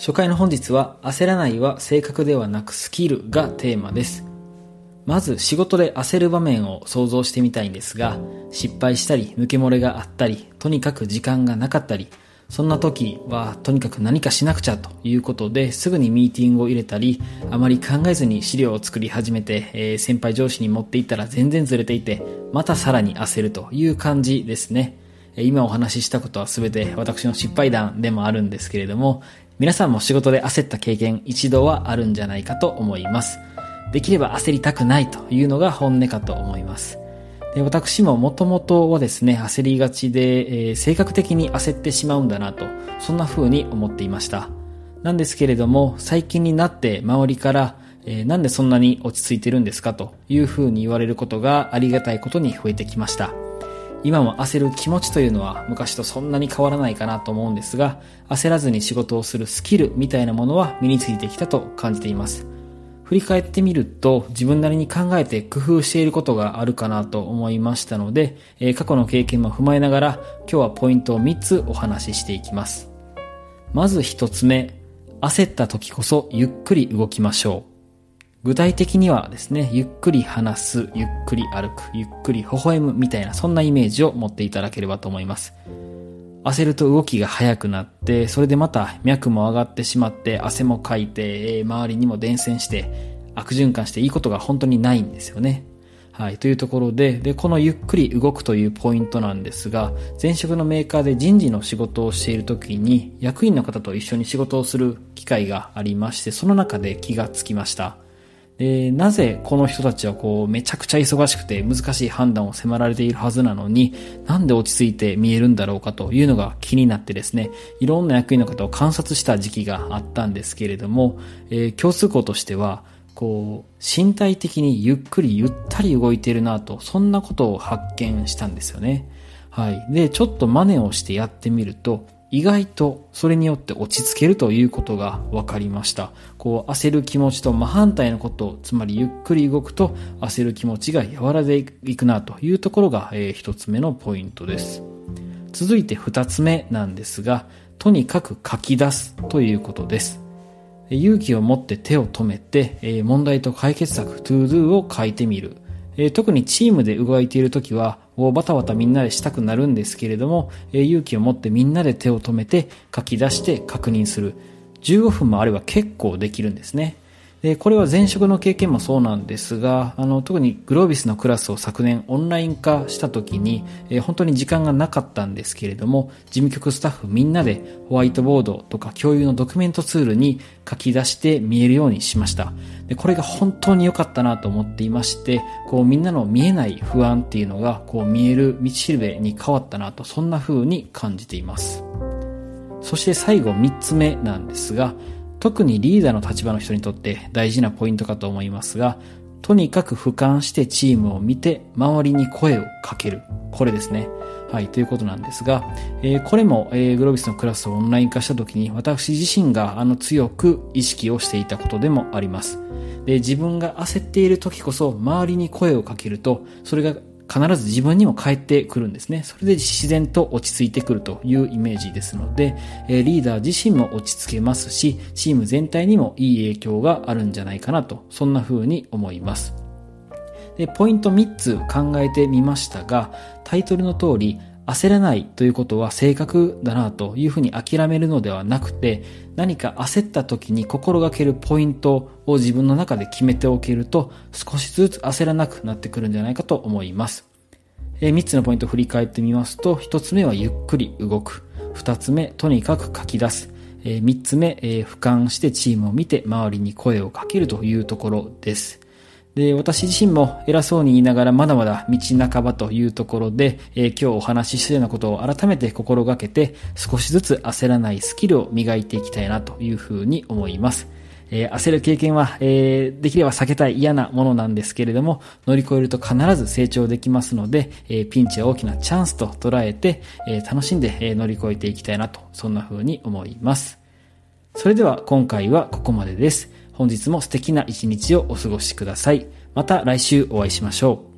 初回の本日は焦らないは性格ではなくスキルがテーマです。まず仕事で焦る場面を想像してみたいんですが、失敗したり抜け漏れがあったり、とにかく時間がなかったり、そんな時はとにかく何かしなくちゃということですぐにミーティングを入れたり、あまり考えずに資料を作り始めて、えー、先輩上司に持っていったら全然ずれていて、またさらに焦るという感じですね。今お話ししたことは全て私の失敗談でもあるんですけれども、皆さんも仕事で焦った経験一度はあるんじゃないかと思います。できれば焦りたくないというのが本音かと思います。で私ももともとはですね、焦りがちで、えー、性格的に焦ってしまうんだなと、そんな風に思っていました。なんですけれども、最近になって周りから、えー、なんでそんなに落ち着いてるんですかという風に言われることがありがたいことに増えてきました。今も焦る気持ちというのは昔とそんなに変わらないかなと思うんですが、焦らずに仕事をするスキルみたいなものは身についてきたと感じています。振り返ってみると自分なりに考えて工夫していることがあるかなと思いましたので、え過去の経験も踏まえながら今日はポイントを3つお話ししていきます。まず1つ目、焦った時こそゆっくり動きましょう。具体的にはですね、ゆっくり話す、ゆっくり歩く、ゆっくり微笑むみたいな、そんなイメージを持っていただければと思います。焦ると動きが速くなって、それでまた脈も上がってしまって、汗もかいて、周りにも伝染して、悪循環していいことが本当にないんですよね。はい。というところで、で、このゆっくり動くというポイントなんですが、前職のメーカーで人事の仕事をしている時に、役員の方と一緒に仕事をする機会がありまして、その中で気がつきました。で、なぜこの人たちはこう、めちゃくちゃ忙しくて難しい判断を迫られているはずなのに、なんで落ち着いて見えるんだろうかというのが気になってですね、いろんな役員の方を観察した時期があったんですけれども、えー、共通項としては、こう、身体的にゆっくりゆったり動いているなと、そんなことを発見したんですよね。はい。で、ちょっと真似をしてやってみると、意外とそれによって落ち着けるということが分かりました。こう焦る気持ちと真反対のこと、つまりゆっくり動くと焦る気持ちが和らいでいくなというところが、えー、一つ目のポイントです。続いて二つ目なんですが、とにかく書き出すということです。勇気を持って手を止めて、え問題と解決策、 ToDo を書いてみる。え特にチームで動いているときは、バタバタみんなでしたくなるんですけれども、え勇気を持ってみんなで手を止めて書き出して確認する。15分もあれば結構できるんですね。で、これは前職の経験もそうなんですが、あの、特にグロービスのクラスを昨年オンライン化した時に、えー、本当に時間がなかったんですけれども、事務局スタッフみんなでホワイトボードとか共有のドキュメントツールに書き出して見えるようにしました。で、これが本当に良かったなと思っていまして、こうみんなの見えない不安っていうのが、こう見える道しるべに変わったなと、そんな風に感じています。そして最後3つ目なんですが、特にリーダーの立場の人にとって大事なポイントかと思いますが、とにかく俯瞰してチームを見て周りに声をかける。これですね。はい、ということなんですが、えー、これも、えー、グロービスのクラスをオンライン化した時に私自身があの強く意識をしていたことでもあります。で、自分が焦っている時こそ周りに声をかけると、それが必ず自分にも返ってくるんですね。それで自然と落ち着いてくるというイメージですので、えリーダー自身も落ち着けますし、チーム全体にもいい影響があるんじゃないかなと、そんな風に思います。で、ポイント3つ考えてみましたが、タイトルの通り、焦らないということは正確だなというふうに諦めるのではなくて、何か焦った時に心がけるポイントを自分の中で決めておけると、少しずつ焦らなくなってくるんじゃないかと思います。え3つのポイントを振り返ってみますと、1つ目はゆっくり動く。2つ目、とにかく書き出す。え3つ目、え俯瞰してチームを見て周りに声をかけるというところです。で、私自身も偉そうに言いながらまだまだ道半ばというところで、えー、今日お話ししたようなことを改めて心がけて少しずつ焦らないスキルを磨いていきたいなというふうに思います。えー、焦る経験は、えー、できれば避けたい嫌なものなんですけれども、乗り越えると必ず成長できますので、えー、ピンチは大きなチャンスと捉えて、えー、楽しんで、えー、乗り越えていきたいなと、そんな風に思います。それでは今回はここまでです。本日も素敵な一日をお過ごしください。また来週お会いしましょう。